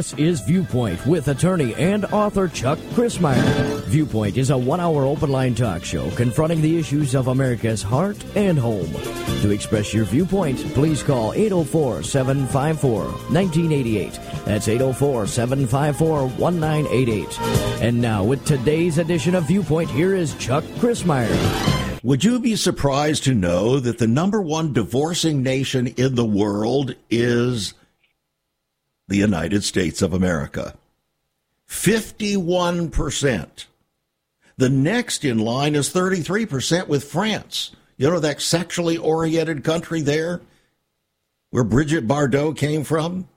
This is Viewpoint with attorney and author Chuck Crismier. Viewpoint is a one hour open line talk show confronting the issues of America's heart and home. To express your viewpoint, please call 804 754 1988. That's 804 754 1988. And now, with today's edition of Viewpoint, here is Chuck Crismier. Would you be surprised to know that the number one divorcing nation in the world is the United States of America. 51%. The next in line is 33% with France. You know that sexually oriented country there where Brigitte Bardot came from?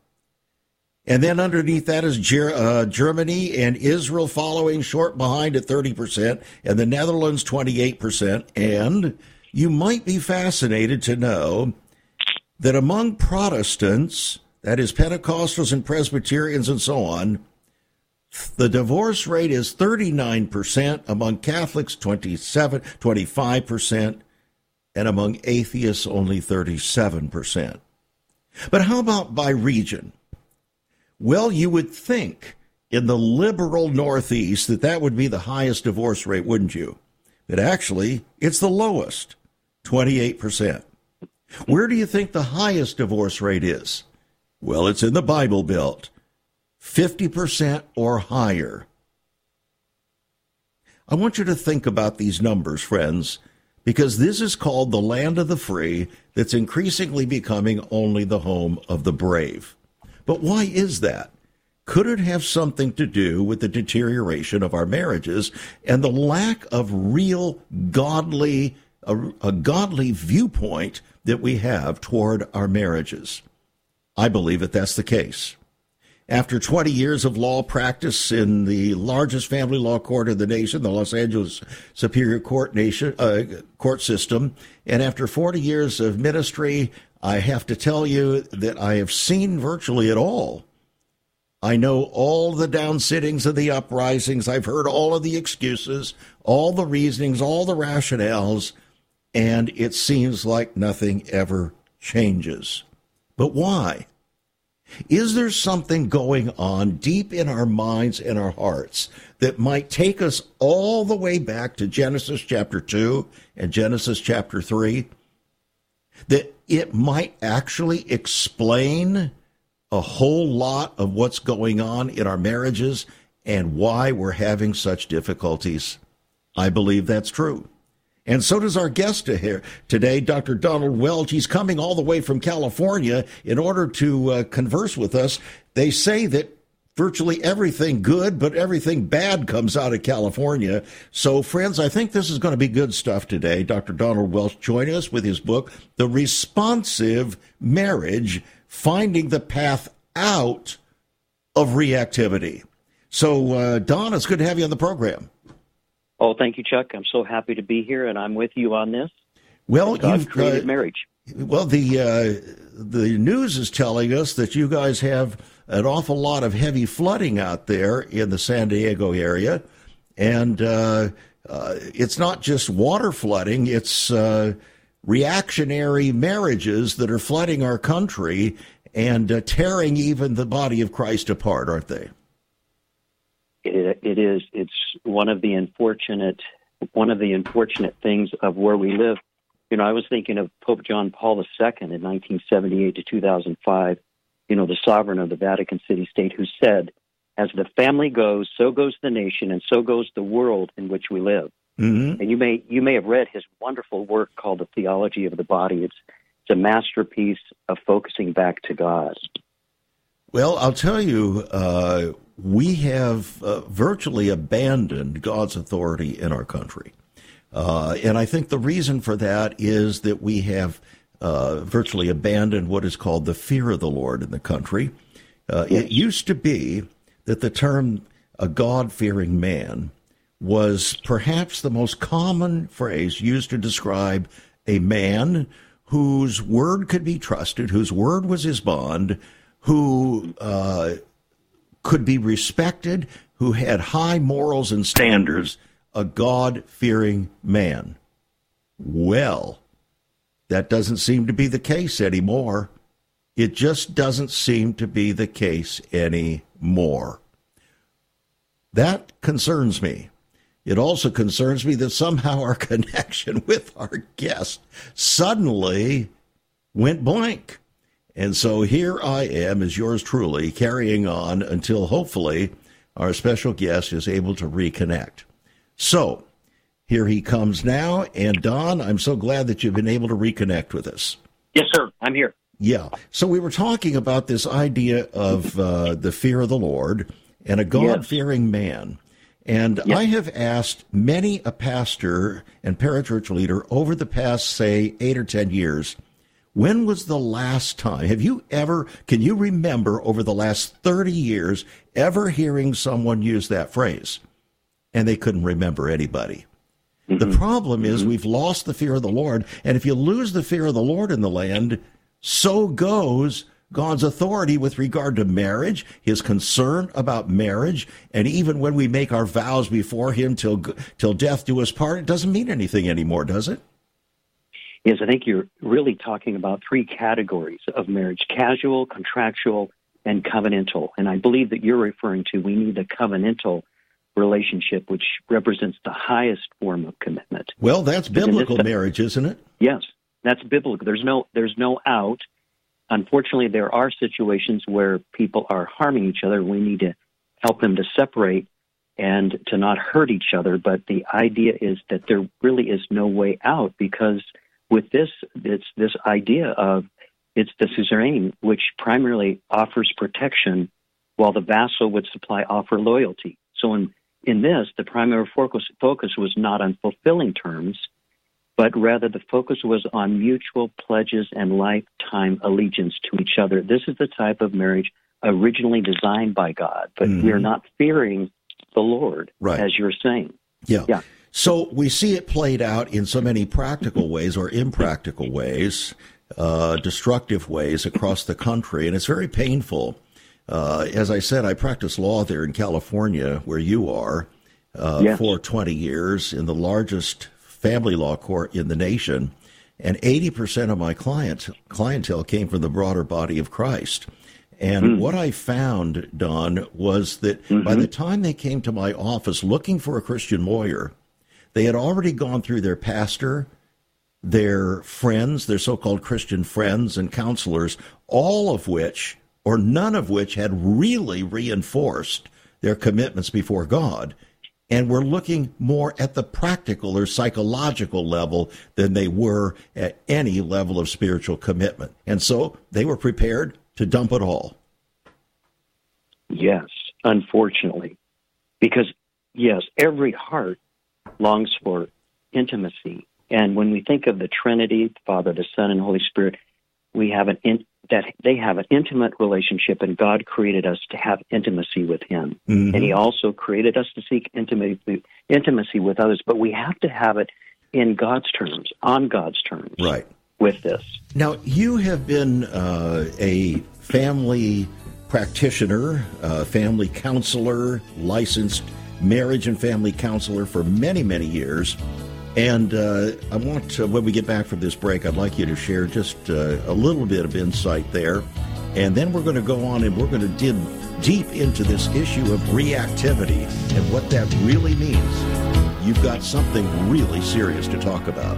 And then underneath that is Ger- uh, Germany and Israel following short behind at 30%, and the Netherlands 28%. And you might be fascinated to know that among Protestants, that is Pentecostals and Presbyterians and so on, the divorce rate is 39%, among Catholics 27, 25%, and among atheists only 37%. But how about by region? Well, you would think in the liberal Northeast that that would be the highest divorce rate, wouldn't you? But actually, it's the lowest, 28%. Where do you think the highest divorce rate is? Well, it's in the Bible Belt 50% or higher. I want you to think about these numbers, friends, because this is called the land of the free that's increasingly becoming only the home of the brave. But why is that? Could it have something to do with the deterioration of our marriages and the lack of real godly, a, a godly viewpoint that we have toward our marriages? I believe that that's the case. After 20 years of law practice in the largest family law court in the nation, the Los Angeles Superior Court nation uh, court system, and after 40 years of ministry, I have to tell you that I have seen virtually it all. I know all the downsittings and the uprisings. I've heard all of the excuses, all the reasonings, all the rationales, and it seems like nothing ever changes. But why? Is there something going on deep in our minds and our hearts that might take us all the way back to Genesis chapter 2 and Genesis chapter 3? That it might actually explain a whole lot of what's going on in our marriages and why we're having such difficulties? I believe that's true. And so does our guest here today, Dr. Donald Welch. He's coming all the way from California in order to uh, converse with us. They say that virtually everything good, but everything bad comes out of California. So, friends, I think this is going to be good stuff today. Dr. Donald Welch joining us with his book, The Responsive Marriage Finding the Path Out of Reactivity. So, uh, Don, it's good to have you on the program. Oh, thank you, Chuck. I'm so happy to be here, and I'm with you on this. Well, God you've created uh, marriage. Well, the uh, the news is telling us that you guys have an awful lot of heavy flooding out there in the San Diego area, and uh, uh it's not just water flooding; it's uh, reactionary marriages that are flooding our country and uh, tearing even the body of Christ apart, aren't they? It, it is. One of the unfortunate one of the unfortunate things of where we live. You know, I was thinking of Pope John Paul II in 1978 to 2005. You know, the sovereign of the Vatican City State, who said, "As the family goes, so goes the nation, and so goes the world in which we live." Mm-hmm. And you may you may have read his wonderful work called The Theology of the Body. It's it's a masterpiece of focusing back to God. Well, I'll tell you, uh, we have uh, virtually abandoned God's authority in our country. Uh, and I think the reason for that is that we have uh, virtually abandoned what is called the fear of the Lord in the country. Uh, it used to be that the term a God fearing man was perhaps the most common phrase used to describe a man whose word could be trusted, whose word was his bond, who uh, could be respected, who had high morals and standards, a God fearing man. Well, that doesn't seem to be the case anymore. It just doesn't seem to be the case anymore. That concerns me. It also concerns me that somehow our connection with our guest suddenly went blank. And so here I am, as yours truly, carrying on until hopefully our special guest is able to reconnect. So here he comes now. And Don, I'm so glad that you've been able to reconnect with us. Yes, sir. I'm here. Yeah. So we were talking about this idea of uh, the fear of the Lord and a God fearing yes. man. And yes. I have asked many a pastor and parachurch leader over the past, say, eight or 10 years, when was the last time? Have you ever, can you remember over the last 30 years, ever hearing someone use that phrase? And they couldn't remember anybody. Mm-hmm. The problem is mm-hmm. we've lost the fear of the Lord. And if you lose the fear of the Lord in the land, so goes God's authority with regard to marriage, his concern about marriage, and even when we make our vows before him till till death do us part, it doesn't mean anything anymore, does it? Yes, I think you're really talking about three categories of marriage: casual, contractual, and covenantal. And I believe that you're referring to we need a covenantal relationship, which represents the highest form of commitment. Well, that's biblical marriage, isn't it? Yes, that's biblical. There's no there's no out unfortunately, there are situations where people are harming each other. We need to help them to separate and to not hurt each other. But the idea is that there really is no way out because with this, it's this idea of it's the suzerain, which primarily offers protection, while the vassal would supply offer loyalty. So in in this, the primary focus focus was not on fulfilling terms, but rather the focus was on mutual pledges and lifetime allegiance to each other. This is the type of marriage originally designed by God, but mm-hmm. we're not fearing the Lord, right. as you're saying. Yeah. Yeah. So we see it played out in so many practical ways or impractical ways, uh, destructive ways across the country, and it's very painful. Uh, as I said, I practiced law there in California, where you are, uh, yes. for 20 years in the largest family law court in the nation, and 80% of my client, clientele came from the broader body of Christ. And mm. what I found, Don, was that mm-hmm. by the time they came to my office looking for a Christian lawyer, they had already gone through their pastor, their friends, their so called Christian friends and counselors, all of which, or none of which, had really reinforced their commitments before God and we're looking more at the practical or psychological level than they were at any level of spiritual commitment. And so they were prepared to dump it all. Yes, unfortunately. Because, yes, every heart longs for intimacy. And when we think of the Trinity, the Father, the Son, and Holy Spirit, we have an in, that they have an intimate relationship, and God created us to have intimacy with Him, mm-hmm. and He also created us to seek intimacy intimacy with others. But we have to have it in God's terms, on God's terms, right? With this. Now, you have been uh, a family practitioner, uh, family counselor, licensed marriage and family counselor for many, many years. And uh, I want, to, when we get back from this break, I'd like you to share just uh, a little bit of insight there. And then we're going to go on and we're going to dig deep into this issue of reactivity and what that really means. You've got something really serious to talk about.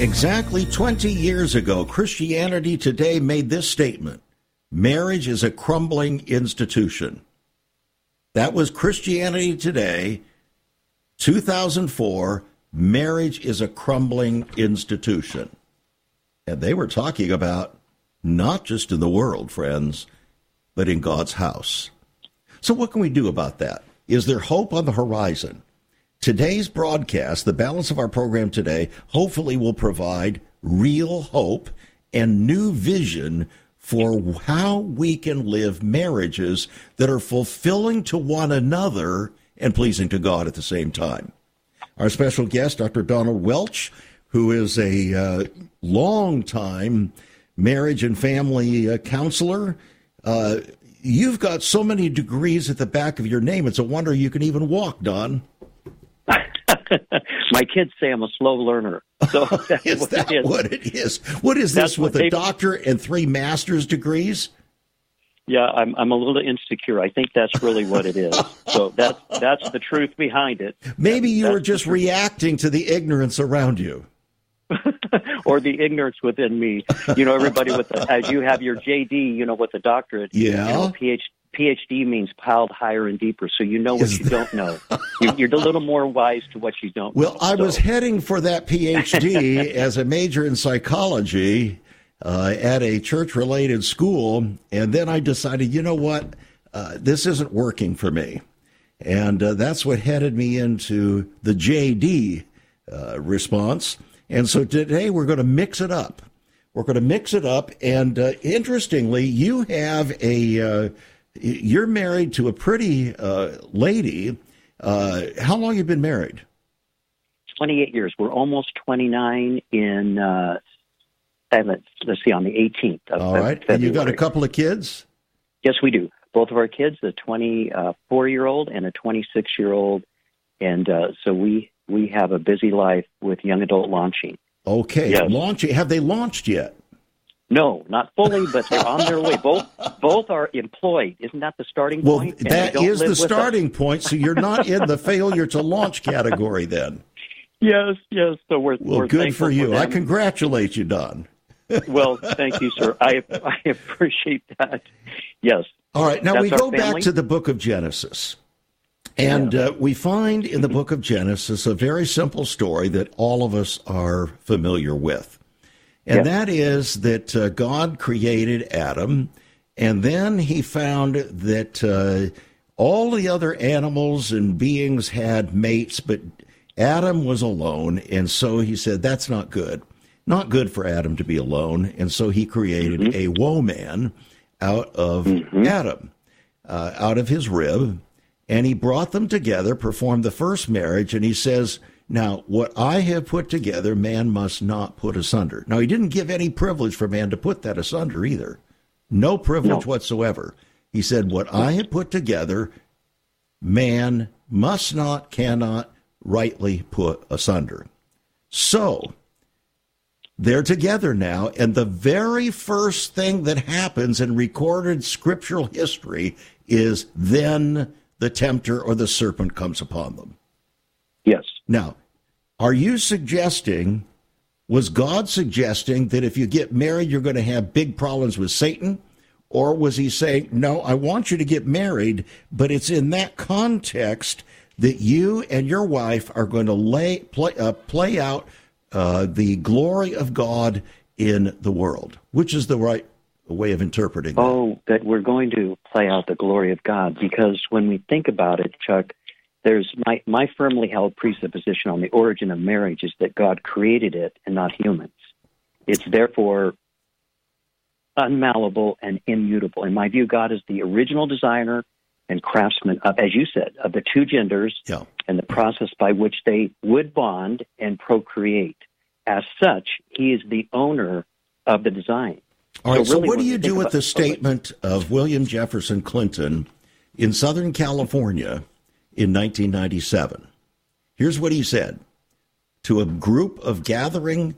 Exactly 20 years ago, Christianity Today made this statement Marriage is a crumbling institution. That was Christianity Today, 2004. Marriage is a crumbling institution. And they were talking about not just in the world, friends, but in God's house. So, what can we do about that? Is there hope on the horizon? Today's broadcast, the balance of our program today, hopefully will provide real hope and new vision for how we can live marriages that are fulfilling to one another and pleasing to God at the same time. Our special guest, Dr. Donald Welch, who is a uh, long-time marriage and family uh, counselor. Uh, you've got so many degrees at the back of your name, it's a wonder you can even walk, Don. My kids say I'm a slow learner. So is what that it is. what it is? What is That's this with a doctor and three master's degrees? Yeah, I'm I'm a little insecure. I think that's really what it is. So that's that's the truth behind it. Maybe you That's were just reacting to the ignorance around you. or the ignorance within me. You know, everybody with the, as you have your JD, you know, with the doctorate. Yeah. You know, PhD, PhD means piled higher and deeper, so you know what Is you don't know. You, you're a little more wise to what you don't. Know. Well, know. I So- was heading for that PhD as a major in psychology uh, at a church related school. And then I decided, you know what? Uh, this isn't working for me. And uh, that's what headed me into the JD uh, response. And so today we're going to mix it up. We're going to mix it up. And uh, interestingly, you have a, uh, you're married to a pretty uh, lady. Uh, how long you been married? 28 years. We're almost 29 in. Uh, seventh, let's see, on the 18th of All right. And you got a couple of kids? Yes, we do. Both of our kids, a 24 year old and a 26 year old, and uh, so we we have a busy life with young adult launching. Okay. Yes. Launching. Have they launched yet? No, not fully, but they're on their way. Both both are employed. Isn't that the starting Well, point? Well, that is the with us. starting point. So you're not in the failure to launch category then. Yes, yes. So we're Well, we're good for you. I congratulate you, Don. well, thank you, sir. I I appreciate that. Yes. All right. Now That's we go back to the book of Genesis. And uh, we find in the book of Genesis a very simple story that all of us are familiar with. And Yes. that is that uh, God created Adam, and then he found that uh, all the other animals and beings had mates, but Adam was alone. And so he said, That's not good. Not good for Adam to be alone. And so he created a woe man out of Adam, uh, out of his rib and he brought them together, performed the first marriage, and he says, Now, what I have put together, man must not put asunder. Now, he didn't give any privilege for man to put that asunder either. No privilege No. whatsoever. He said, What I have put together, man must not, cannot rightly put asunder. So, they're together now, and the very first thing that happens in recorded scriptural history is then the tempter or the serpent comes upon them. Yes. Now, are you suggesting, was God suggesting that if you get married, you're going to have big problems with Satan? Or was he saying, no, I want you to get married, but it's in that context that you and your wife are going to lay, play, uh, play out uh, the glory of God in the world? Which is the right way of interpreting? Oh, that we're going to play out the glory of God because when we think about it, Chuck, there's my, my firmly held presupposition on the origin of marriage is that God created it and not humans. It's therefore unmalleable and immutable. In my view, God is the original designer and craftsman of, as you said, of the two genders Yeah. and the process by which they would bond and procreate. As such, He is the owner of the design. All right. So, really what do you do with the statement of William Jefferson Clinton in Southern California in 1997? Here's what he said to a group of gathering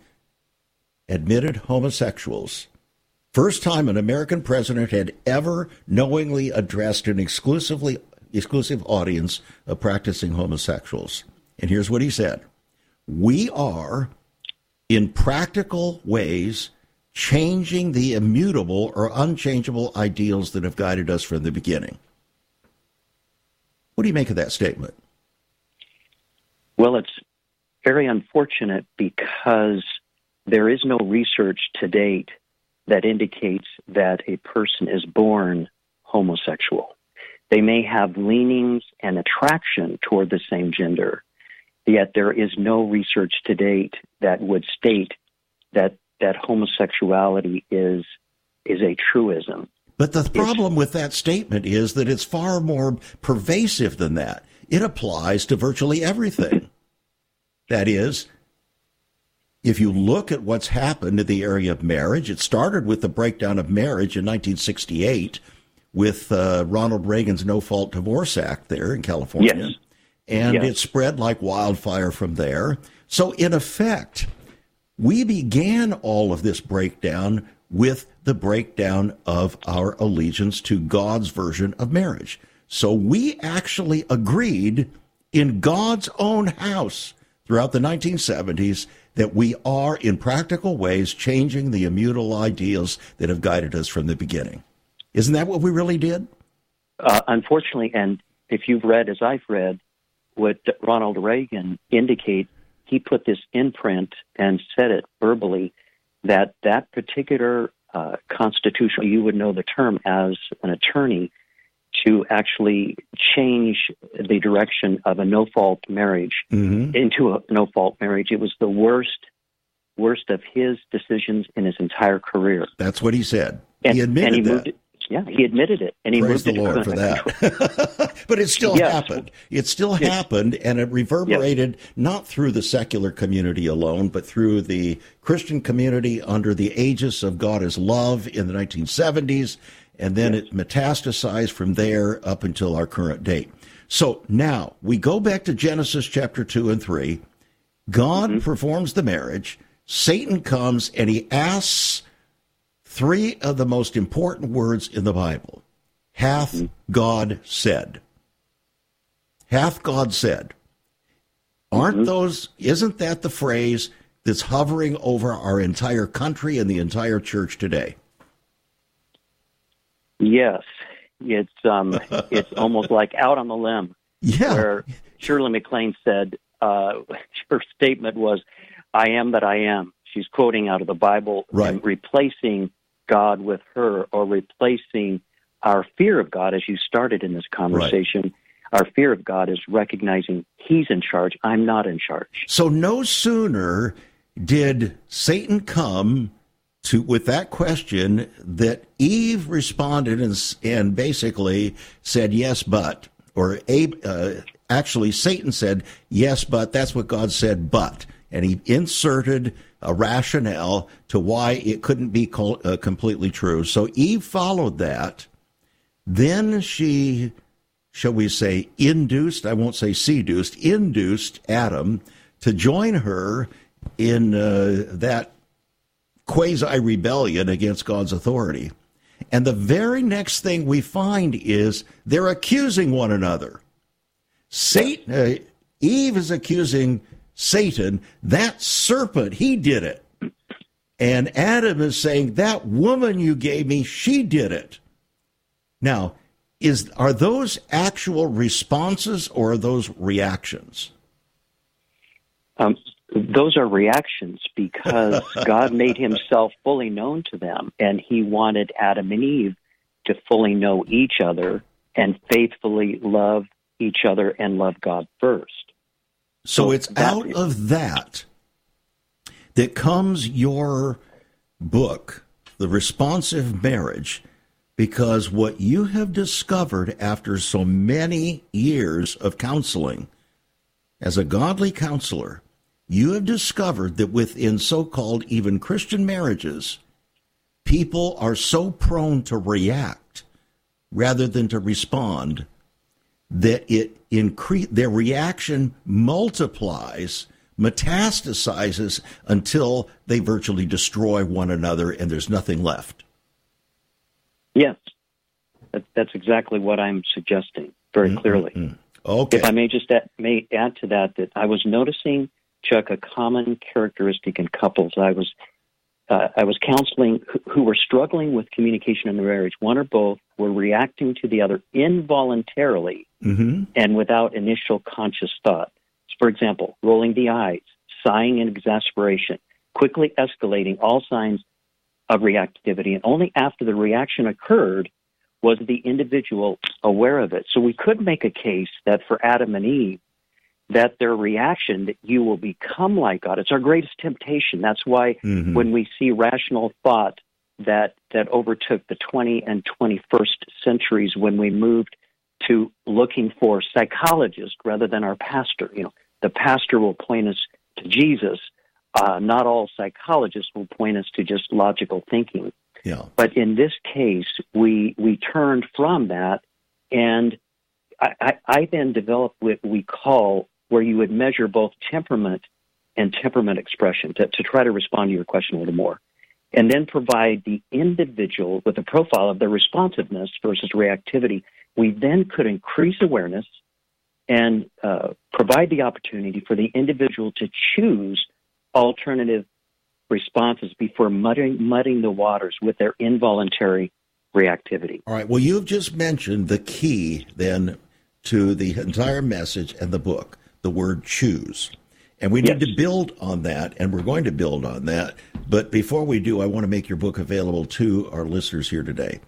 admitted homosexuals. First time an American president had ever knowingly addressed an exclusively exclusive audience of practicing homosexuals. And here's what he said. We are in practical ways changing the immutable or unchangeable ideals that have guided us from the beginning. What do you make of that statement? Well, it's very unfortunate because there is no research to date that indicates that a person is born homosexual. They may have leanings and attraction toward the same gender, Yet there is no research to date that would state that that homosexuality is is a truism. But the problem with that statement is that it's far more pervasive than that. It applies to virtually everything. that is, if you look at what's happened in the area of marriage, it started with the breakdown of marriage in 1968 with uh, Ronald Reagan's No Fault Divorce Act there in California. Yes. And yes. it spread like wildfire from there. So, in effect, we began all of this breakdown with the breakdown of our allegiance to God's version of marriage. So, we actually agreed in God's own house throughout the 1970s that we are, in practical ways, changing the immutable ideals that have guided us from the beginning. Isn't that what we really did? Uh, unfortunately, and if you've read, as I've read, what Ronald Reagan indicate, he put this imprint and said it verbally that that particular uh, constitutional, you would know the term as an attorney, to actually change the direction of a no fault marriage mm-hmm. into a no fault marriage. It was the worst, worst of his decisions in his entire career. That's what he said. And, he admitted and he that. Moved yeah, he admitted it, and he Praise moved the Lord for that. but it still yes. happened. It still yes. happened, and it reverberated yes. not through the secular community alone, but through the Christian community under the aegis of God is love in the 1970s, and then it metastasized from there up until our current date. So now we go back to Genesis chapter 2 and 3. God mm-hmm. performs the marriage. Satan comes and he asks three of the most important words in the Bible Hath God said? Hath God said? Aren't mm-hmm. those, isn't that the phrase that's hovering over our entire country and the entire church today? Yes. It's um it's almost like out on the limb. Yeah. Where Shirley MacLaine said uh, her statement was, "I am that I am." She's quoting out of the Bible right. and replacing God with her, or replacing our fear of God, as you started in this conversation. Right. Our fear of God is recognizing He's in charge. I'm not in charge. So no sooner did Satan come to with that question that Eve responded and, and basically said yes, but or Abe, uh, actually Satan said yes, but that's what God said, but and he inserted a rationale to why it couldn't be uh, completely true. So Eve followed that. Then she, shall we say, induced, I won't say seduced, induced Adam to join her in uh, that quasi rebellion against God's authority. And the very next thing we find is they're accusing one another. Satan, uh, Eve is accusing Satan, that serpent, he did it. And Adam is saying, that woman you gave me, she did it. Now, is are those actual responses or are those reactions? Um, those are reactions because God made himself fully known to them, and he wanted Adam and Eve to fully know each other and faithfully love each other and love God first. So, so it's out is, of that that comes your book, The Responsive Marriage, because what you have discovered after so many years of counseling as a godly counselor, you have discovered that within so called even Christian marriages, people are so prone to react rather than to respond that it increase their reaction multiplies metastasizes until they virtually destroy one another and there's nothing left. Yes. That, that's exactly what i'm suggesting very mm-hmm. clearly. Mm-hmm. okay. If i may just add, may add to that that i was noticing chuck a common characteristic in couples. I was uh, I was counseling who, were struggling with communication in their marriage. One or both were reacting to the other involuntarily mm-hmm. and without initial conscious thought. For example, rolling the eyes, sighing in exasperation, quickly escalating all signs of reactivity, and only after the reaction occurred was the individual aware of it. So we could make a case that for Adam and Eve, that their reaction that you will become like God. It's our greatest temptation. That's why mm-hmm. when we see rational thought that that overtook the 20 and 21st centuries when we moved to looking for psychologists rather than our pastor. You know, the pastor will point us to Jesus. Uh, not all psychologists will point us to just logical thinking. Yeah. But in this case, we we turned from that, and I, I, I then developed what we call where you would measure both temperament and temperament expression to, to try to respond to your question a little more and then provide the individual with a profile of their responsiveness versus reactivity, we then could increase awareness and uh, provide the opportunity for the individual to choose alternative responses before mudding, mudding the waters with their involuntary reactivity. All right. Well, you've just mentioned the key then to the entire message and the book the word choose. And we need yes. to build on that, and we're going to build on that. But before we do, I want to make your book available to our listeners here today.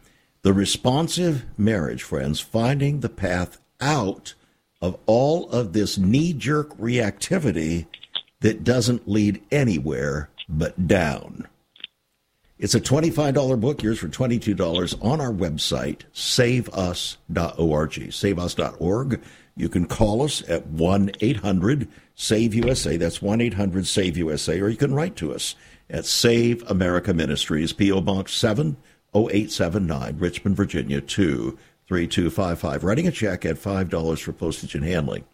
The Responsive Marriage, friends, finding the path out of all of this knee jerk reactivity that doesn't lead anywhere but down. It's a $25 book, yours for $22 on our website, saveus.org. Saveus.org. You can call us at 1 800 SAVE USA. That's 1 800 SAVE USA. Or you can write to us at Save America Ministries, P.O. Box 70879, Richmond, Virginia 23255. Writing a check at $5 for postage and handling.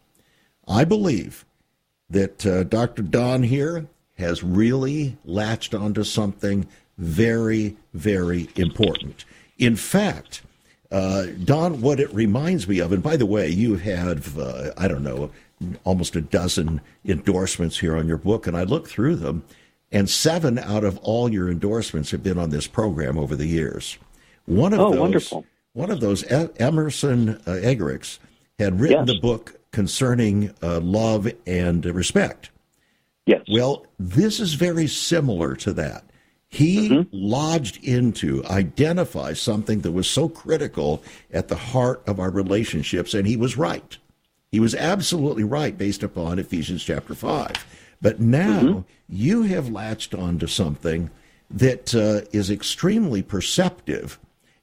I believe that uh, Dr. Don here has really latched onto something very, very important. In fact, uh, Don, what it reminds me of, and by the way, you have, uh, I don't know, almost a dozen endorsements here on your book, and I looked through them, and seven out of all your endorsements have been on this program over the years. One of oh, those, wonderful. One of those, Emerson uh, Eggerichs, had written yes. the book concerning uh, love and respect. Yes. Well, this is very similar to that. He mm-hmm. lodged into, identify something that was so critical at the heart of our relationships, and he was right. He was absolutely right based upon Ephesians chapter 5. But now mm-hmm. you have latched onto something that uh, is extremely perceptive,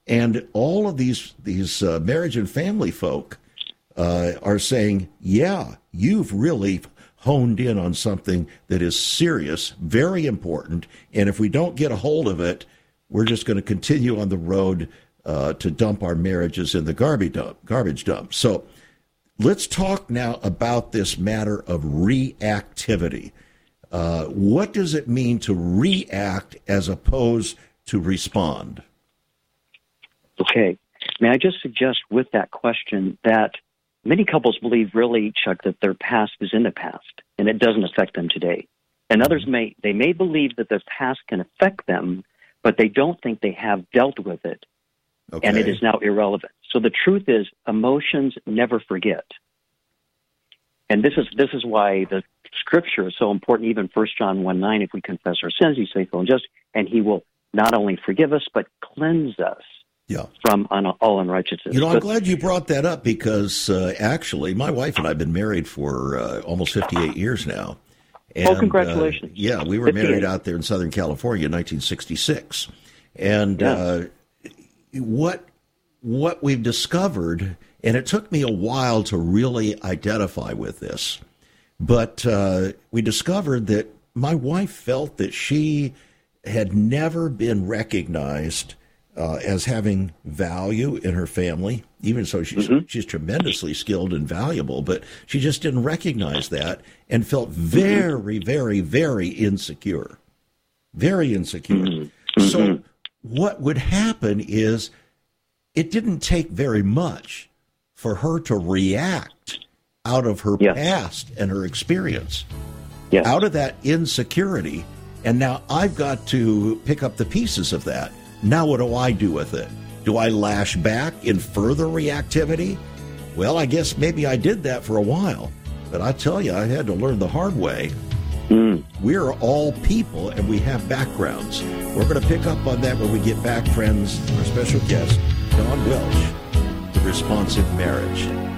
and all of these, these uh, marriage and family folk uh, are saying, yeah, you've really honed in on something that is serious, very important, and if we don't get a hold of it, we're just going to continue on the road uh, to dump our marriages in the garbage dump. Garbage dump. So let's talk now about this matter of reactivity. Uh, what does it mean to react as opposed to respond? Okay. May I just suggest with that question that many couples believe really, Chuck, that their past is in the past and it doesn't affect them today. And others may they may believe that their past can affect them, but they don't think they have dealt with it. Okay. And it is now irrelevant. So the truth is emotions never forget. And this is this is why the scripture is so important, even first John one nine, if we confess our sins, he's faithful and just, and he will not only forgive us, but cleanse us yeah. from un- all unrighteousness. You know, I'm but, glad you brought that up because uh, actually, my wife and I have been married for uh, almost 58 years now. And, oh, congratulations! Uh, yeah, we were married out there in Southern California in 1966, and yeah. Uh, what what we've discovered, and it took me a while to really identify with this, but uh, we discovered that my wife felt that she had never been recognized uh, as having value in her family. Even so, she's mm-hmm. she's tremendously skilled and valuable, but she just didn't recognize that and felt very, very, very insecure, very insecure. Mm-hmm. So, mm-hmm. what would happen is it didn't take very much for her to react out of her past and her experience, out of that insecurity. And now I've got to pick up the pieces of that now, what do I do with it? Do I lash back in further reactivity? Well, I guess maybe I did that for a while, but I tell you, I had to learn the hard way. Mm. We're all people and we have backgrounds. We're going to pick up on that when we get back, friends. Our special guest, Don Welch, The Responsive Marriage.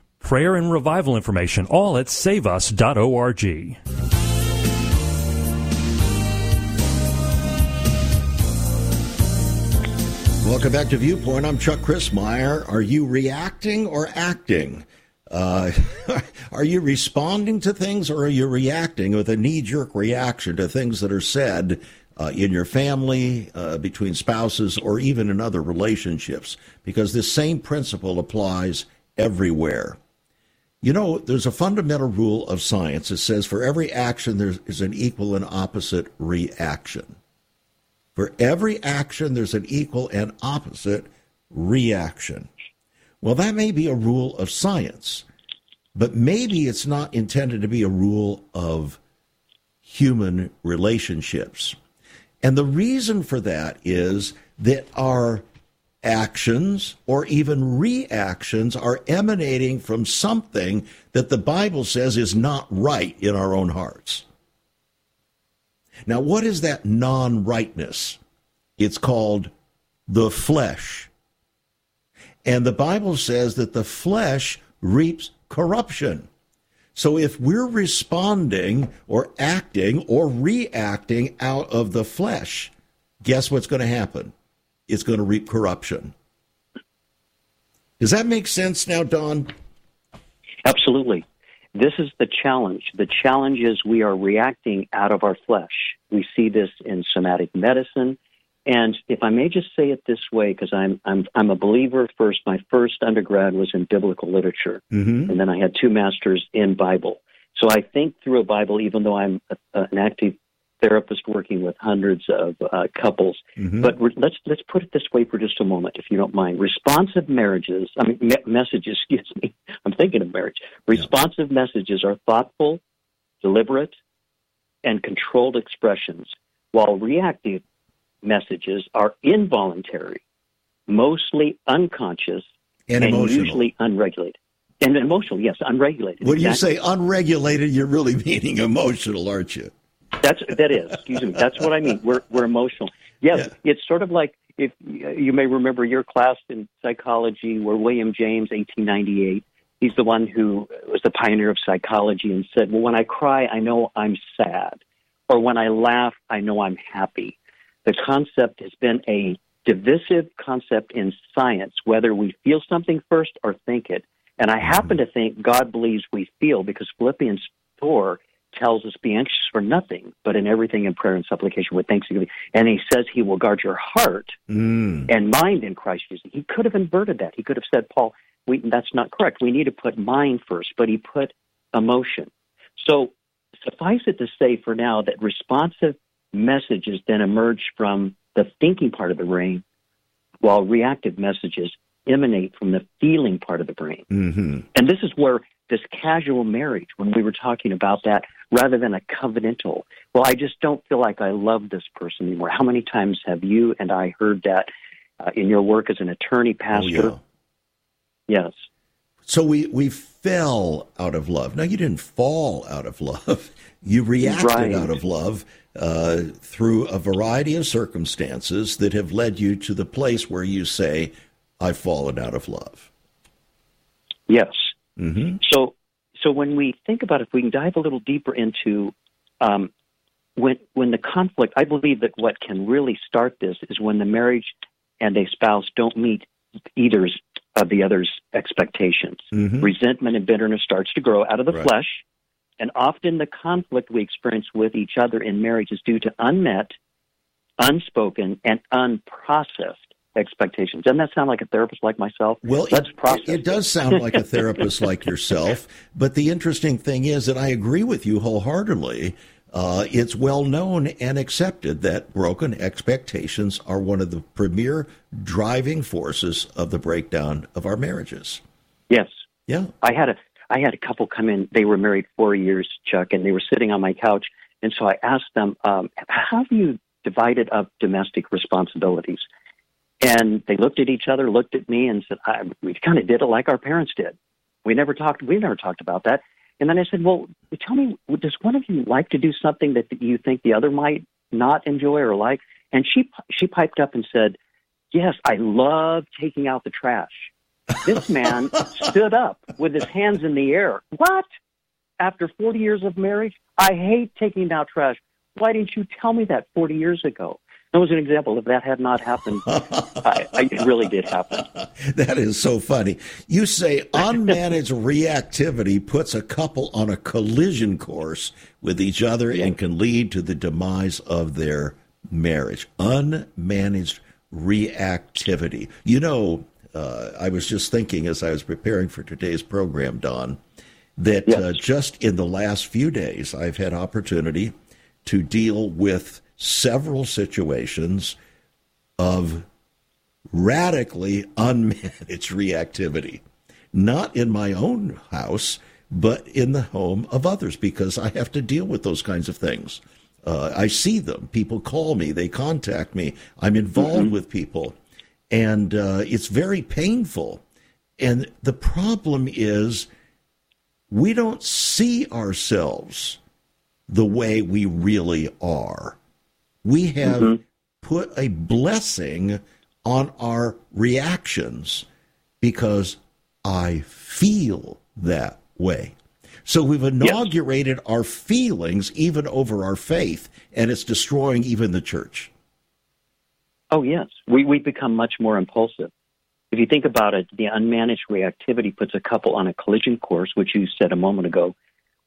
prayer and revival information, all at saveus.org. Welcome back to Viewpoint. I'm Chuck Crismier. Are you reacting or acting? Uh, are you responding to things or are you reacting with a knee jerk reaction to things that are said uh, in your family, uh, between spouses, or even in other relationships? Because this same principle applies everywhere. You know, there's a fundamental rule of science that says for every action, there is an equal and opposite reaction. For every action, there's an equal and opposite reaction. Well, that may be a rule of science, but maybe it's not intended to be a rule of human relationships. And the reason for that is that our actions or even reactions are emanating from something that the Bible says is not right in our own hearts. Now, what is that non rightness? It's called the flesh. And the Bible says that the flesh reaps corruption. So if we're responding or acting or reacting out of the flesh, guess what's going to happen? It's going to reap corruption. Does that make sense now, Don? Absolutely. This is the challenge. The challenge is we are reacting out of our flesh. We see this in somatic medicine. And if I may just say it this way, because I'm, I'm, I'm a believer first, my first undergrad was in biblical literature. Mm-hmm. And then I had two masters in Bible. So I think through a Bible, even though I'm a, an active therapist working with hundreds of uh, couples. Mm-hmm. But let's let's put it this way for just a moment, if you don't mind. Responsive marriages, I mean me- messages. Excuse me. I'm thinking of marriage. Responsive messages are thoughtful, deliberate, and controlled expressions, while reactive messages are involuntary, mostly unconscious, And emotional. usually unregulated. And emotional, yes, unregulated. When you say unregulated, you're really meaning emotional, aren't you? That's that is. Excuse me. That's what I mean. We're we're emotional. Yes, it's sort of like if you may remember your class in psychology, where William James, 1898, he's the one who was the pioneer of psychology and said, "Well, when I cry, I know I'm sad, or when I laugh, I know I'm happy." The concept has been a divisive concept in science, whether we feel something first or think it. And I happen mm-hmm. to think God believes we feel because Philippians 4 tells us be anxious for nothing, but in everything in prayer and supplication with thanksgiving. And he says he will guard your heart Mm. and mind in Christ Jesus. He could have inverted that. He could have said, Paul, we, that's not correct. We need to put mind first, but he put emotion. So suffice it to say for now that responsive messages then emerge from the thinking part of the brain, while reactive messages emanate from the feeling part of the brain. hmm And this is where this casual marriage, when we were talking about that, rather than a covenantal, well, I just don't feel like I love this person anymore. How many times have you and I heard that uh, in your work as an attorney, Oh, pastor? yeah. Yes. So we, we fell out of love. Now, you didn't fall out of love. You reacted Right. out of love uh, through a variety of circumstances that have led you to the place where you say, I've fallen out of love. Yes. hmm So, so when we think about it, if we can dive a little deeper into um, when when the conflict, I believe that what can really start this is when the marriage and a spouse don't meet either's of the other's expectations. Mhm. Resentment and bitterness starts to grow out of the Right. flesh, And often the conflict we experience with each other in marriage is due to unmet, unspoken, and unprocessed expectations. Doesn't that sound like a therapist like myself? Well, Let's it, process it does sound like a therapist like yourself. But the interesting thing is that I agree with you wholeheartedly. Uh, it's well known and accepted that broken expectations are one of the premier driving forces of the breakdown of our marriages. Yes. Yeah. I had a I had a couple come in. They were married four years, Chuck, and they were sitting on my couch. And so I asked them, um, "How have you divided up domestic responsibilities?" And they looked at each other, looked at me, and said, I, "We kind of did it like our parents did. We never talked. We never talked about that." And then I said, "Well, tell me, does one of you like to do something that you think the other might not enjoy or like?" And she she piped up and said, "Yes, I love taking out the trash." This man stood up with his hands in the air. What? After 40 years of marriage, I hate taking out trash. Why didn't you tell me that 40 years ago? That was an example. If that had not happened, I, I, it really did happen. That is so funny. You say unmanaged reactivity puts a couple on a collision course with each other and can lead to the demise of their marriage. Unmanaged reactivity. You know, uh, I was just thinking as I was preparing for today's program, Don, that Yes. uh, just in the last few days, I've had opportunity to deal with several situations of radically unmanaged reactivity, not in my own house, but in the home of others, because I have to deal with those kinds of things. Uh, I see them. People call me. They contact me. I'm involved with people. And uh, it's very painful. And the problem is we don't see ourselves the way we really are. We have mm-hmm. put a blessing on our reactions because I feel that way. So we've inaugurated our feelings even over our faith, and it's destroying even the church. Oh, yes. We, we become much more impulsive. If you think about it, the unmanaged reactivity puts a couple on a collision course, which you said a moment ago,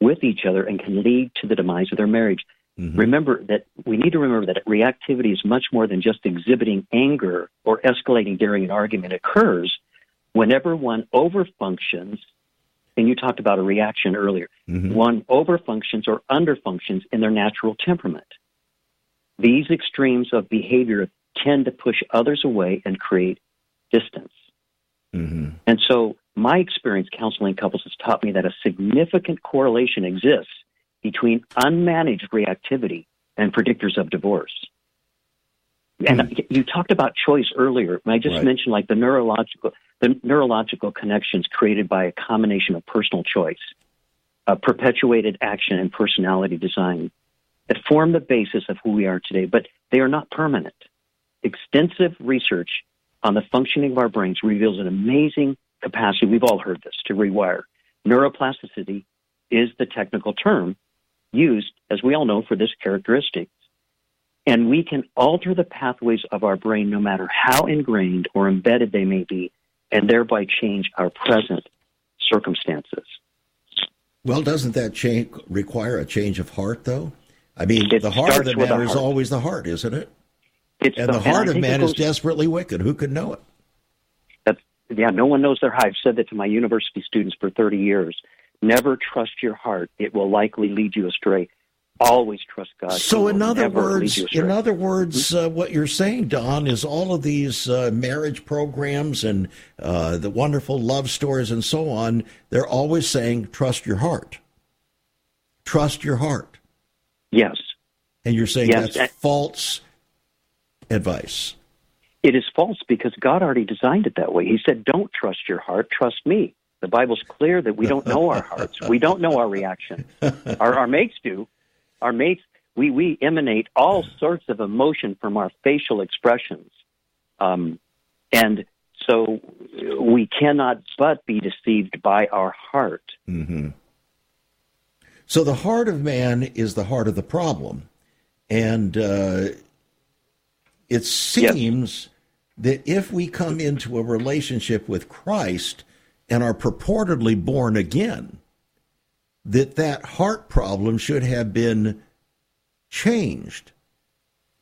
with each other and can lead to the demise of their marriage. Mm-hmm. Remember that we need to remember that reactivity is much more than just exhibiting anger or escalating during an argument. It occurs whenever one overfunctions, and you talked about a reaction earlier, mm-hmm. one overfunctions or underfunctions in their natural temperament. These extremes of behavior tend to push others away and create distance. Mm-hmm. And so, my experience counseling couples has taught me that a significant correlation exists between unmanaged reactivity and predictors of divorce. And you talked about choice earlier. I just Right. mentioned like the neurological the neurological connections created by a combination of personal choice, uh, perpetuated action, and personality design that form the basis of who we are today. But they are not permanent. Extensive research on the functioning of our brains reveals an amazing capacity. We've all heard this to rewire. Neuroplasticity is the technical term used, as we all know, for this characteristic. And we can alter the pathways of our brain no matter how ingrained or embedded they may be, and thereby change our present circumstances. Well, doesn't that change require a change of heart, though? I mean, It the heart of the matter the is always the heart, isn't it? It's And the I heart of think it man is desperately wicked. Who could know it? That's, yeah, no one knows their heart. I've said that to my university students for 30 years. Never trust your heart. It will likely lead you astray. Always trust God. So, in other never lead words, in other words, what you're saying, Don, is all of these uh, marriage programs and uh, the wonderful love stories and so on. They're always saying, "Trust your heart." Trust your heart, yes. and you're saying Yes, that's false advice. It is false because God already designed it that way. He said, Don't trust your heart, trust me. The Bible's clear that we don't know our hearts. We don't know our reaction. Our, our mates do. Our mates, we, we emanate all sorts of emotion from our facial expressions. Um, and so we cannot but be deceived by our heart. So the heart of man is the heart of the problem, and uh, it seems that if we come into a relationship with Christ and are purportedly born again, that that heart problem should have been changed.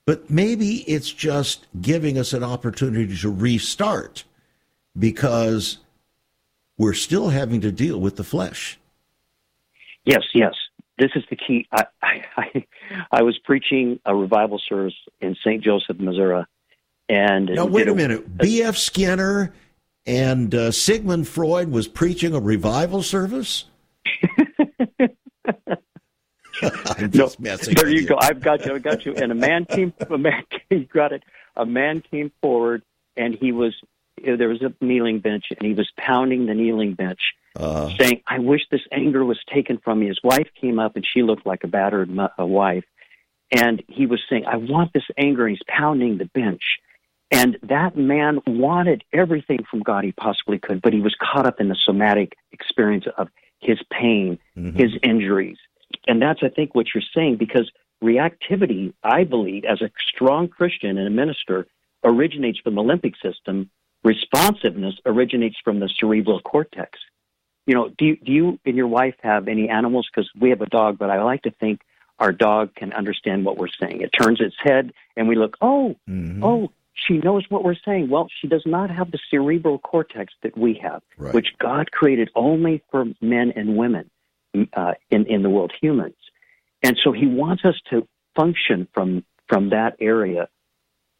But maybe it's just giving us an opportunity to restart because we're still having to deal with the flesh. Yes, yes. This is the key. I, I, I was preaching a revival service in St. Joseph, Missouri. And now, wait a, a minute. B.F. Skinner and uh, Sigmund Freud was preaching a revival service? I'm just no, messing. There you, you, go. I've got you. I've got you. And a man came. A man. You got it. A man came forward, and he was. There was a kneeling bench, and he was pounding the kneeling bench, uh, saying, "I wish this anger was taken from me." His wife came up, and she looked like a battered a wife, and he was saying, "I want this anger." And he's pounding the bench, and that man wanted everything from God he possibly could, but he was caught up in the somatic experience of his pain, mm-hmm. his injuries, and that's, I think, what you're saying, because reactivity, I believe, as a strong Christian and a minister, originates from the limbic system. Responsiveness originates from the cerebral cortex. You know, do you, do you and your wife have any animals? Because we have a dog, but I like to think our dog can understand what we're saying. It turns its head, and we look, oh, mm-hmm. oh, she knows what we're saying. Well, she does not have the cerebral cortex that we have, right. which God created only for men and women uh, in in the world, humans, and so He wants us to function from from that area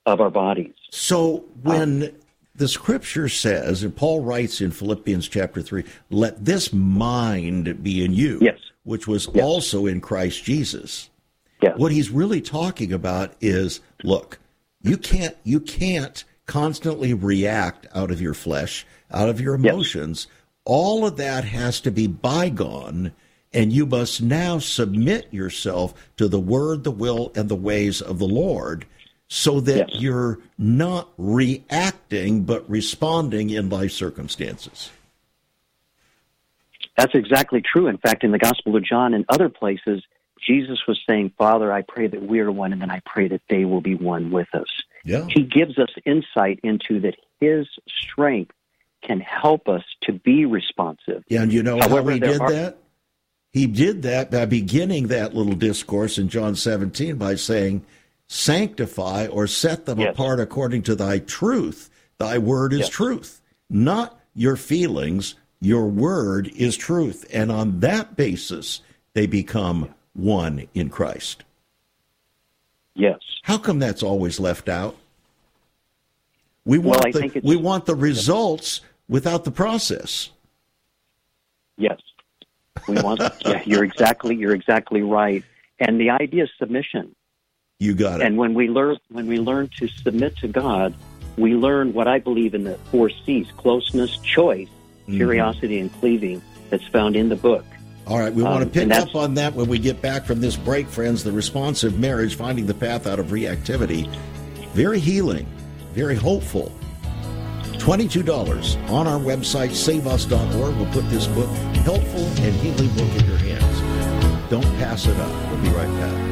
of our bodies. So when um, the Scripture says, and Paul writes in Philippians chapter three, "Let this mind be in you, yes. which was yes. also in Christ Jesus." Yes. What he's really talking about is, look, you can't you can't constantly react out of your flesh, out of your emotions. Yes. All of that has to be bygone and you must now submit yourself to the word, the will, and the ways of the Lord so that yes. you're not reacting but responding in life circumstances. That's exactly true. In fact, in the Gospel of John and other places, Jesus was saying, Father, I pray that we are one, and then I pray that they will be one with us. Yeah. He gives us insight into that His strength can help us to be responsive. Yeah, and you know However, how He did are, that? He did that by beginning that little discourse in John 17 by saying, Sanctify or set them yes. apart according to thy truth. Thy word is yes. truth, not your feelings. Your word is truth. And on that basis, they become one in Christ. Yes. How come that's always left out? We want well, the we want the results without the process. Yes. We want, yeah, you're exactly, you're exactly right. And the idea is submission. You got it. And when we learn, when we learn to submit to God, we learn what I believe in the four C's: closeness, choice, mm-hmm. curiosity, and cleaving. That's found in the book. All right, we um, want to pick up on that when we get back from this break, friends. The responsive marriage, finding the path out of reactivity, very healing, very hopeful. $22 on our website, saveus.org. We'll put this book, helpful and healing book, in your hands. Don't pass it up. We'll be right back.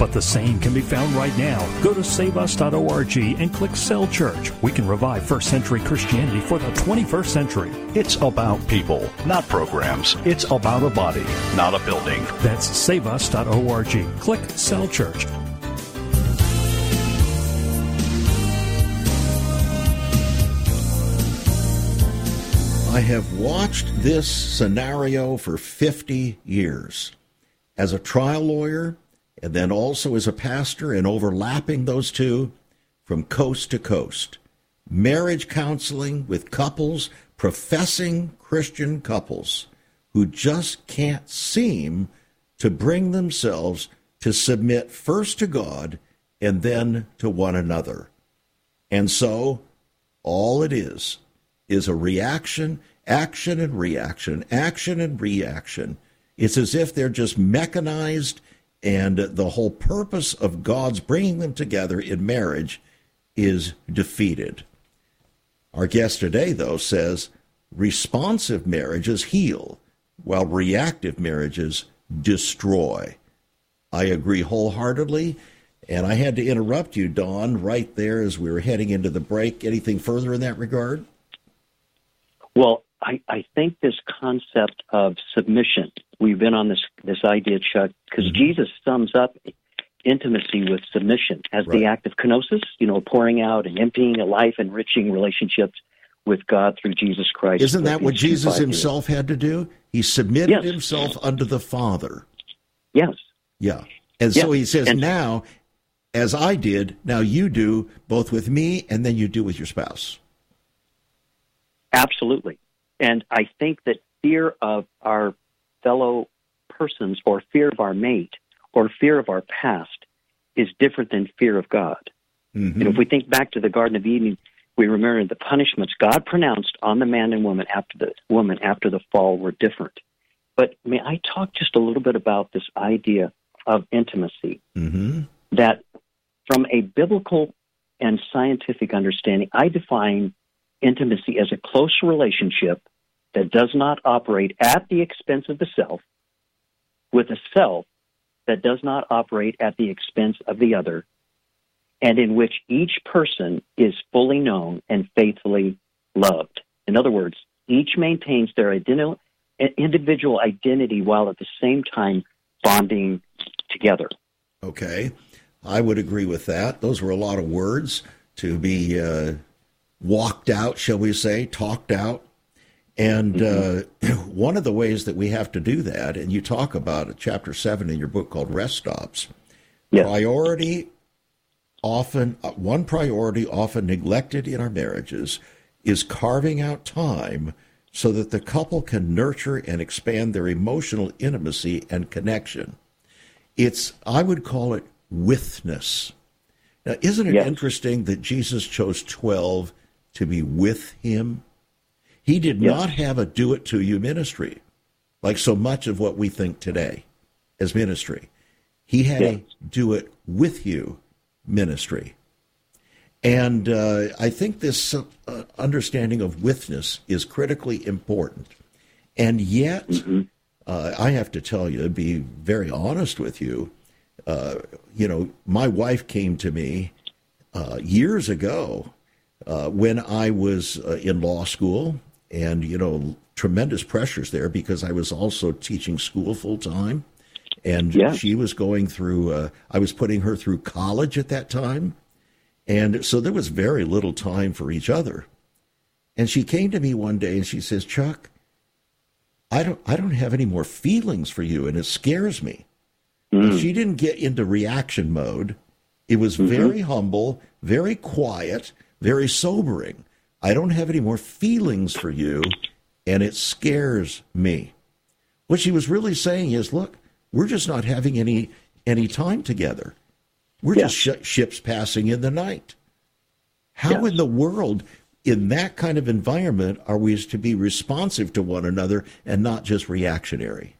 But the same can be found right now. Go to saveus.org and click Cell Church. We can revive first century Christianity for the 21st century. It's about people, not programs. It's about a body, not a building. That's saveus.org. Click Cell Church. I have watched this scenario for 50 years. As a trial lawyer, and then also as a pastor and overlapping those two from coast to coast. Marriage counseling with couples, professing Christian couples who just can't seem to bring themselves to submit first to God and then to one another. And so, all it is, is a reaction, action and reaction, action and reaction. It's as if they're just mechanized, and the whole purpose of God's bringing them together in marriage is defeated. Our guest today, though, says responsive marriages heal, while reactive marriages destroy. I agree wholeheartedly. And I had to interrupt you, Don, right there as we were heading into the break. Anything further in that regard? Well, I, I think this concept of submission, we've been on this, this idea, Chuck, because mm-hmm. Jesus sums up intimacy with submission as right. the act of kenosis, you know, pouring out and emptying a life, enriching relationships with God through Jesus Christ. Isn't that what Jesus himself had to do? He submitted yes. himself unto the Father. Yes. Yeah. And yes. so he says, and, now, as I did, now you do both with me and then you do with your spouse. Absolutely. And I think that fear of our fellow persons or fear of our mate or fear of our past is different than fear of God. Mm-hmm. if we think back to the Garden of Eden, we remember the punishments God pronounced on the man and woman after the woman after the fall were different. But may I talk just a little bit about this idea of intimacy? Mm-hmm. That from a biblical and scientific understanding, I define intimacy as a close relationship that does not operate at the expense of the self, with a self that does not operate at the expense of the other, and in which each person is fully known and faithfully loved. In other words, each maintains their identi- individual identity while at the same time bonding together. Okay. I would agree with that. Those were a lot of words to be uh, walked out, shall we say, talked out. And mm-hmm. uh, one of the ways that we have to do that, and you talk about it, chapter seven in your book called Rest Stops, yes. priority often, uh, one priority often neglected in our marriages is carving out time so that the couple can nurture and expand their emotional intimacy and connection. It's, I would call it withness. Now, isn't it yes. interesting that Jesus chose 12 to be with him? He did yes. not have a do it to you ministry like so much of what we think today as ministry. He had yes. a do it with you ministry. And uh, I think this uh, understanding of withness is critically important. And yet, mm-hmm. uh, I have to tell you, be very honest with you, uh, you know, my wife came to me uh, years ago uh, when I was in law school, and, you know, tremendous pressures there because I was also teaching school full time. And yeah. she was going through, I was putting her through college at that time and so there was very little time for each other. And she came to me one day and she says, Chuck, I don't I don't have any more feelings for you and it scares me. Mm. She didn't get into reaction mode. It was mm-hmm. very humble, very quiet, very sobering. I don't have any more feelings for you and it scares me. What she was really saying is, look, we're just not having any any time together. We're just sh- ships passing in the night. How yes. in the world, in that kind of environment, are we to be responsive to one another and not just reactionary?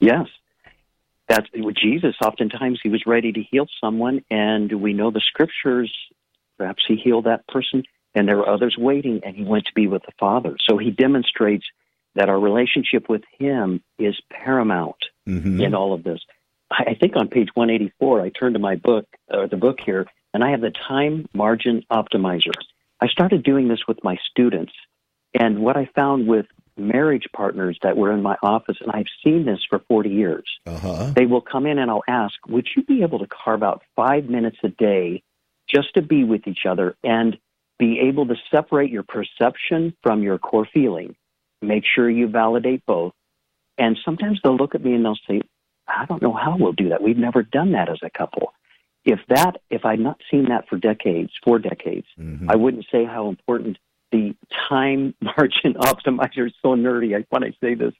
Yes. That's with Jesus. Oftentimes, he was ready to heal someone, and we know the scriptures. Perhaps he healed that person, and there were others waiting, and he went to be with the Father. So he demonstrates that our relationship with him is paramount mm-hmm. in all of this. I think on page 184, I turned to my book, or the book here, and I have the time margin optimizer. I started doing this with my students, and what I found with marriage partners that were in my office, and I've seen this for 40 years, uh-huh. they will come in and I'll ask, Would you be able to carve out five minutes a day just to be with each other and be able to separate your perception from your core feeling? Make sure you validate both. And sometimes they'll look at me and they'll say, I don't know how we'll do that. We've never done that as a couple. If that, if I'd not seen that for decades, four decades, mm-hmm. I wouldn't say how important the time margin optimizer is so nerdy. I, when I say this,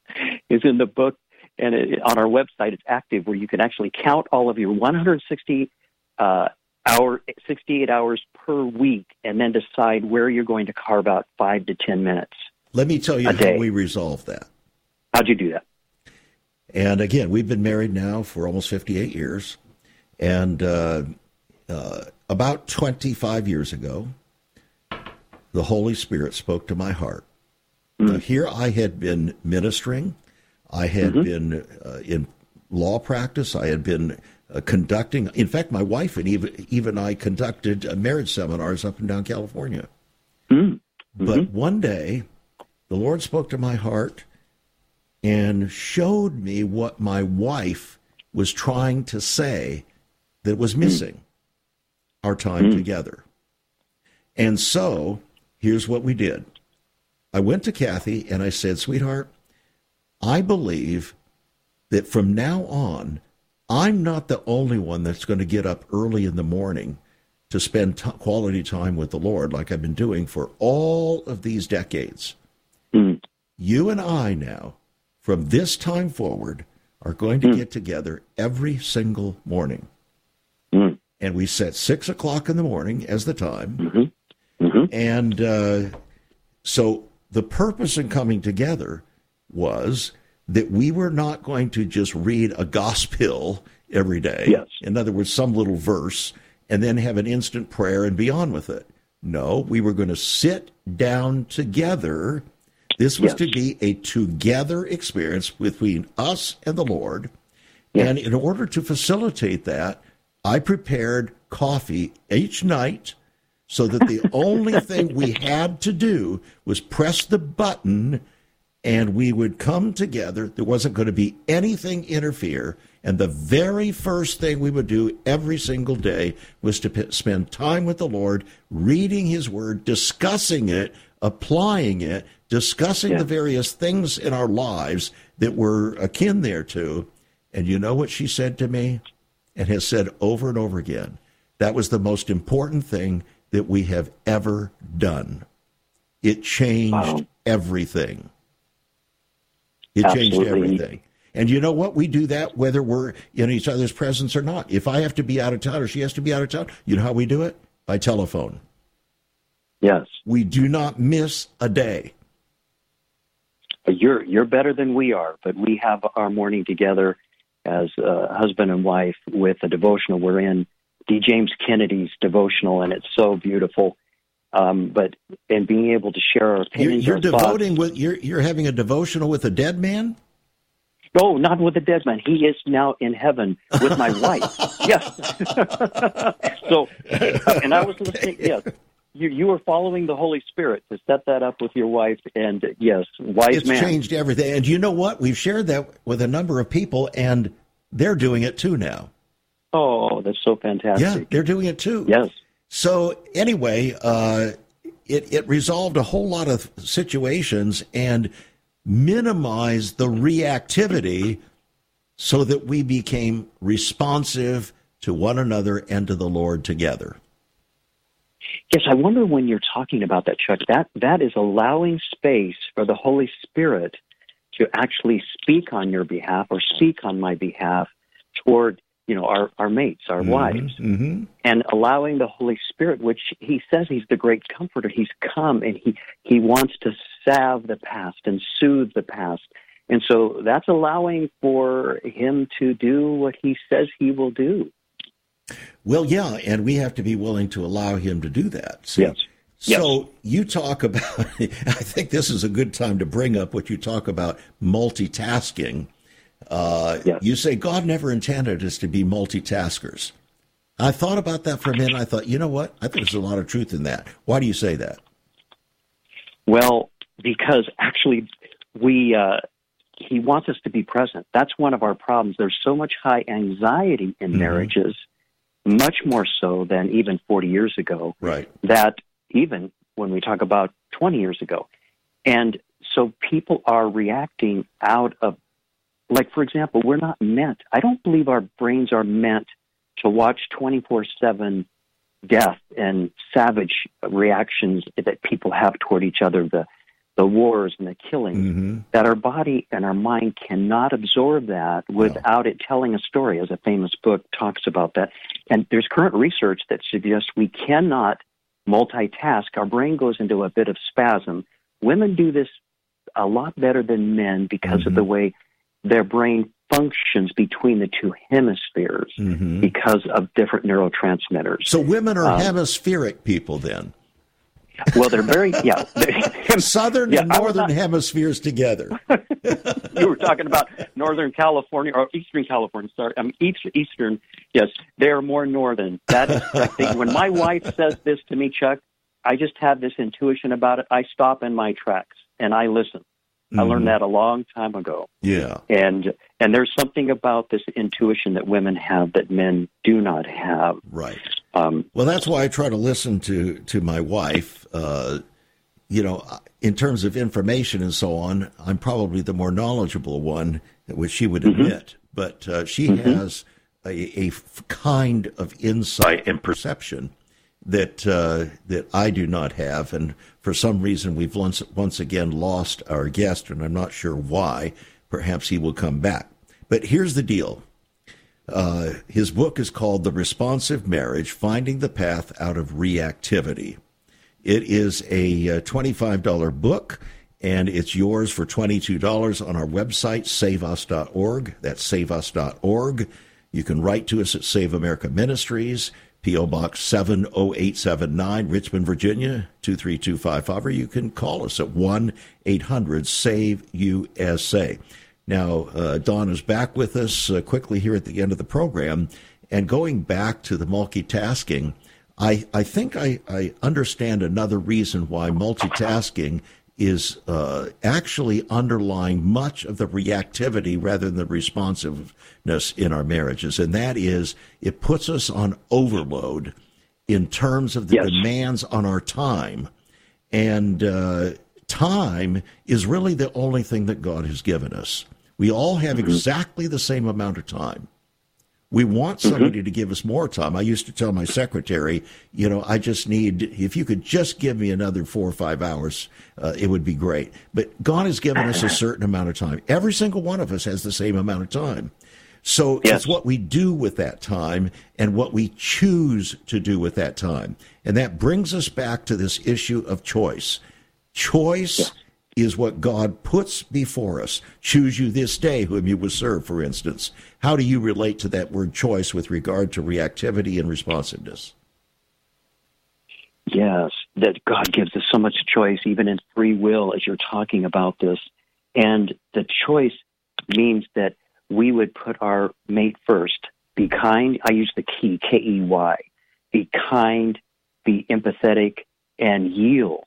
is in the book. and it, on our website, it's active where you can actually count all of your 160 uh, hour, 68 hours per week, and then decide where you're going to carve out five to 10 minutes. Let me tell you how day. we resolve that. How'd you do that? And again, we've been married now for almost 58 years. And uh, uh, about 25 years ago, the Holy Spirit spoke to my heart. Mm-hmm. here I had been ministering, I had mm-hmm. been uh, in law practice, I had been uh, conducting. In fact, my wife and even even I conducted uh, marriage seminars up and down California. Mm-hmm. But one day, the Lord spoke to my heart and showed me what my wife was trying to say that was missing our time mm. together. And so here's what we did I went to Kathy and I said, Sweetheart, I believe that from now on, I'm not the only one that's going to get up early in the morning to spend t- quality time with the Lord like I've been doing for all of these decades. Mm. You and I now, from this time forward, are going to mm. get together every single morning Mm. And we set six o'clock in the morning as the time. Mm-hmm. Mm-hmm. And uh, so the purpose in coming together was that we were not going to just read a gospel every day. Yes. In other words, some little verse and then have an instant prayer and be on with it. No, we were going to sit down together. This was yes. to be a together experience between us and the Lord. Yes. And in order to facilitate that, I prepared coffee each night so that the only thing we had to do was press the button and we would come together. There wasn't going to be anything interfere. And the very first thing we would do every single day was to p- spend time with the Lord, reading His Word, discussing it, applying it, discussing yeah. the various things in our lives that were akin thereto. And you know what she said to me? and has said over and over again that was the most important thing that we have ever done. It changed wow. everything. It Absolutely. changed everything. And you know what? We do that whether we're in each other's presence or not. If I have to be out of town or she has to be out of town, you know how we do it? By telephone. Yes. We do not miss a day. You're you're better than we are, but we have our morning together as a husband and wife with a devotional. We're in D. James Kennedy's devotional, and it's so beautiful. Um, but and being able to share our opinions. You're, you're devoting with you're you're having a devotional with a dead man. No, not with a dead man. He is now in heaven with my wife. Yes. so, and I was listening. Yes, you you were following the Holy Spirit to set that up with your wife, and yes, wise it's man. changed everything. And you know what? We've shared that with a number of people, and they're doing it too now. Oh, that's so fantastic! Yeah, they're doing it too. Yes. So anyway, uh, it it resolved a whole lot of situations and minimized the reactivity, so that we became responsive to one another and to the Lord together. Yes, I wonder when you're talking about that, Chuck, that, that is allowing space for the Holy Spirit to actually speak on your behalf or speak on my behalf toward you know our our mates our mm-hmm, wives mm-hmm. and allowing the holy spirit which he says he's the great comforter he's come and he he wants to salve the past and soothe the past and so that's allowing for him to do what he says he will do well, yeah, and we have to be willing to allow him to do that. See? Yes. So yes. you talk about, I think this is a good time to bring up what you talk about multitasking. Uh, yes. You say God never intended us to be multitaskers. I thought about that for a minute. I thought, you know what? I think there's a lot of truth in that. Why do you say that? Well, because actually, we uh, he wants us to be present. That's one of our problems. There's so much high anxiety in mm-hmm. marriages much more so than even 40 years ago. Right. That even when we talk about 20 years ago. And so people are reacting out of, like, for example, we're not meant, I don't believe our brains are meant to watch 24 7 death and savage reactions that people have toward each other, the, the wars and the killing, Mm-hmm. that our body and our mind cannot absorb that without it telling a story, as a famous book talks about that. And there's current research that suggests we cannot multitask. Our brain goes into a bit of spasm. Women do this a lot better than men because Mm-hmm. of the way their brain functions between the two hemispheres Mm-hmm. because of different neurotransmitters. So women are Um, hemispheric people then. well, they're very, yeah. Southern Yeah, and northern not- hemispheres together. you were talking about Northern California or Eastern California. Sorry, I mean East, Eastern. Yes, they're more northern. That is I think when my wife says this to me, Chuck, I just have this intuition about it. I stop in my tracks and I listen. I learned that a long time ago, Yeah. and and there's something about this intuition that women have that men do not have. Right. Um, Well, that's why I try to listen to to my wife. Uh, you know, in terms of information and so on, I'm probably the more knowledgeable one, which she would admit. But uh, she has a kind of insight and perception that uh, that I do not have, and for some reason we've once once again lost our guest, and I'm not sure why. Perhaps he will come back. But here's the deal. Uh, his book is called The Responsive Marriage Finding the Path Out of Reactivity. It is a uh, $25 book, and it's yours for $22 on our website, saveus.org. That's saveus.org. You can write to us at Save America Ministries, P.O. Box 70879, Richmond, Virginia 23255, or you can call us at 1 800 SAVE USA. Now, uh, Don is back with us uh, quickly here at the end of the program. And going back to the multitasking, I, I think I, I understand another reason why multitasking is uh, actually underlying much of the reactivity rather than the responsiveness in our marriages. And that is it puts us on overload in terms of the Yes. demands on our time. And uh, time is really the only thing that God has given us. We all have exactly the same amount of time. We want somebody to give us more time. I used to tell my secretary, you know, I just need, if you could just give me another four or five hours, uh, it would be great. But God has given us a certain amount of time. Every single one of us has the same amount of time. So Yes. it's what we do with that time and what we choose to do with that time. And that brings us back to this issue of choice. Choice is what God puts before us. Choose you this day whom you will serve, for instance. How do you relate to that word choice with regard to reactivity and responsiveness? Yes, that God gives us so much choice, even in free will, as you're talking about this. And the choice means that we would put our mate first, be kind. I use the key, K E Y. Be kind, be empathetic, and yield.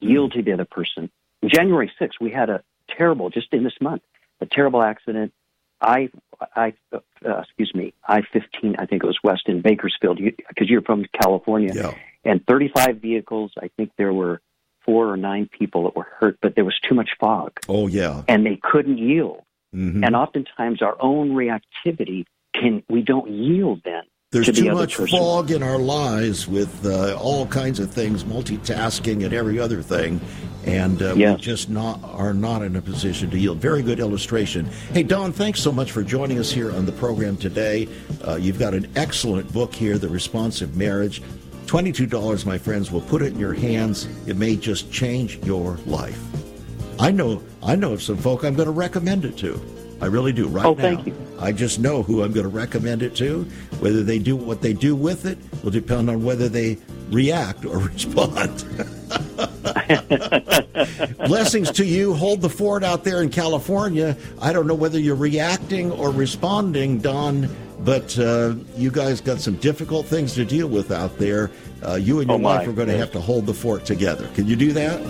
Yield mm-hmm. to the other person. January 6th, we had a terrible, just in this month, a terrible accident. I, I, uh, excuse me, I 15, I think it was west in Bakersfield, because you're from California Yeah. and 35 vehicles. I think there were four or nine people that were hurt, but there was too much fog Oh, yeah. and they couldn't yield. Mhm. And oftentimes our own reactivity can, we don't yield then. There's to too other much person. fog in our lives with uh, all kinds of things, multitasking and every other thing, and uh, Yes. we just not are not in a position to yield. Very good illustration. Hey, Don, thanks so much for joining us here on the program today. Uh, you've got an excellent book here, The Responsive Marriage. Twenty-two dollars, my friends. will put it in your hands. It may just change your life. I know. I know of some folk I'm going to recommend it to. I really do. Right Oh, now. thank you. I just know who I'm going to recommend it to. Whether they do what they do with it will depend on whether they react or respond. Blessings to you. Hold the fort out there in California. I don't know whether you're reacting or responding, Don, but uh, you guys got some difficult things to deal with out there. Uh, you and your Oh, wife are going to have to hold the fort together. Can you do that?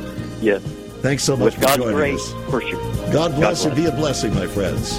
Yes. Thanks so much With for God's joining grace, us. for sure. God bless and bless. be a blessing, my friends.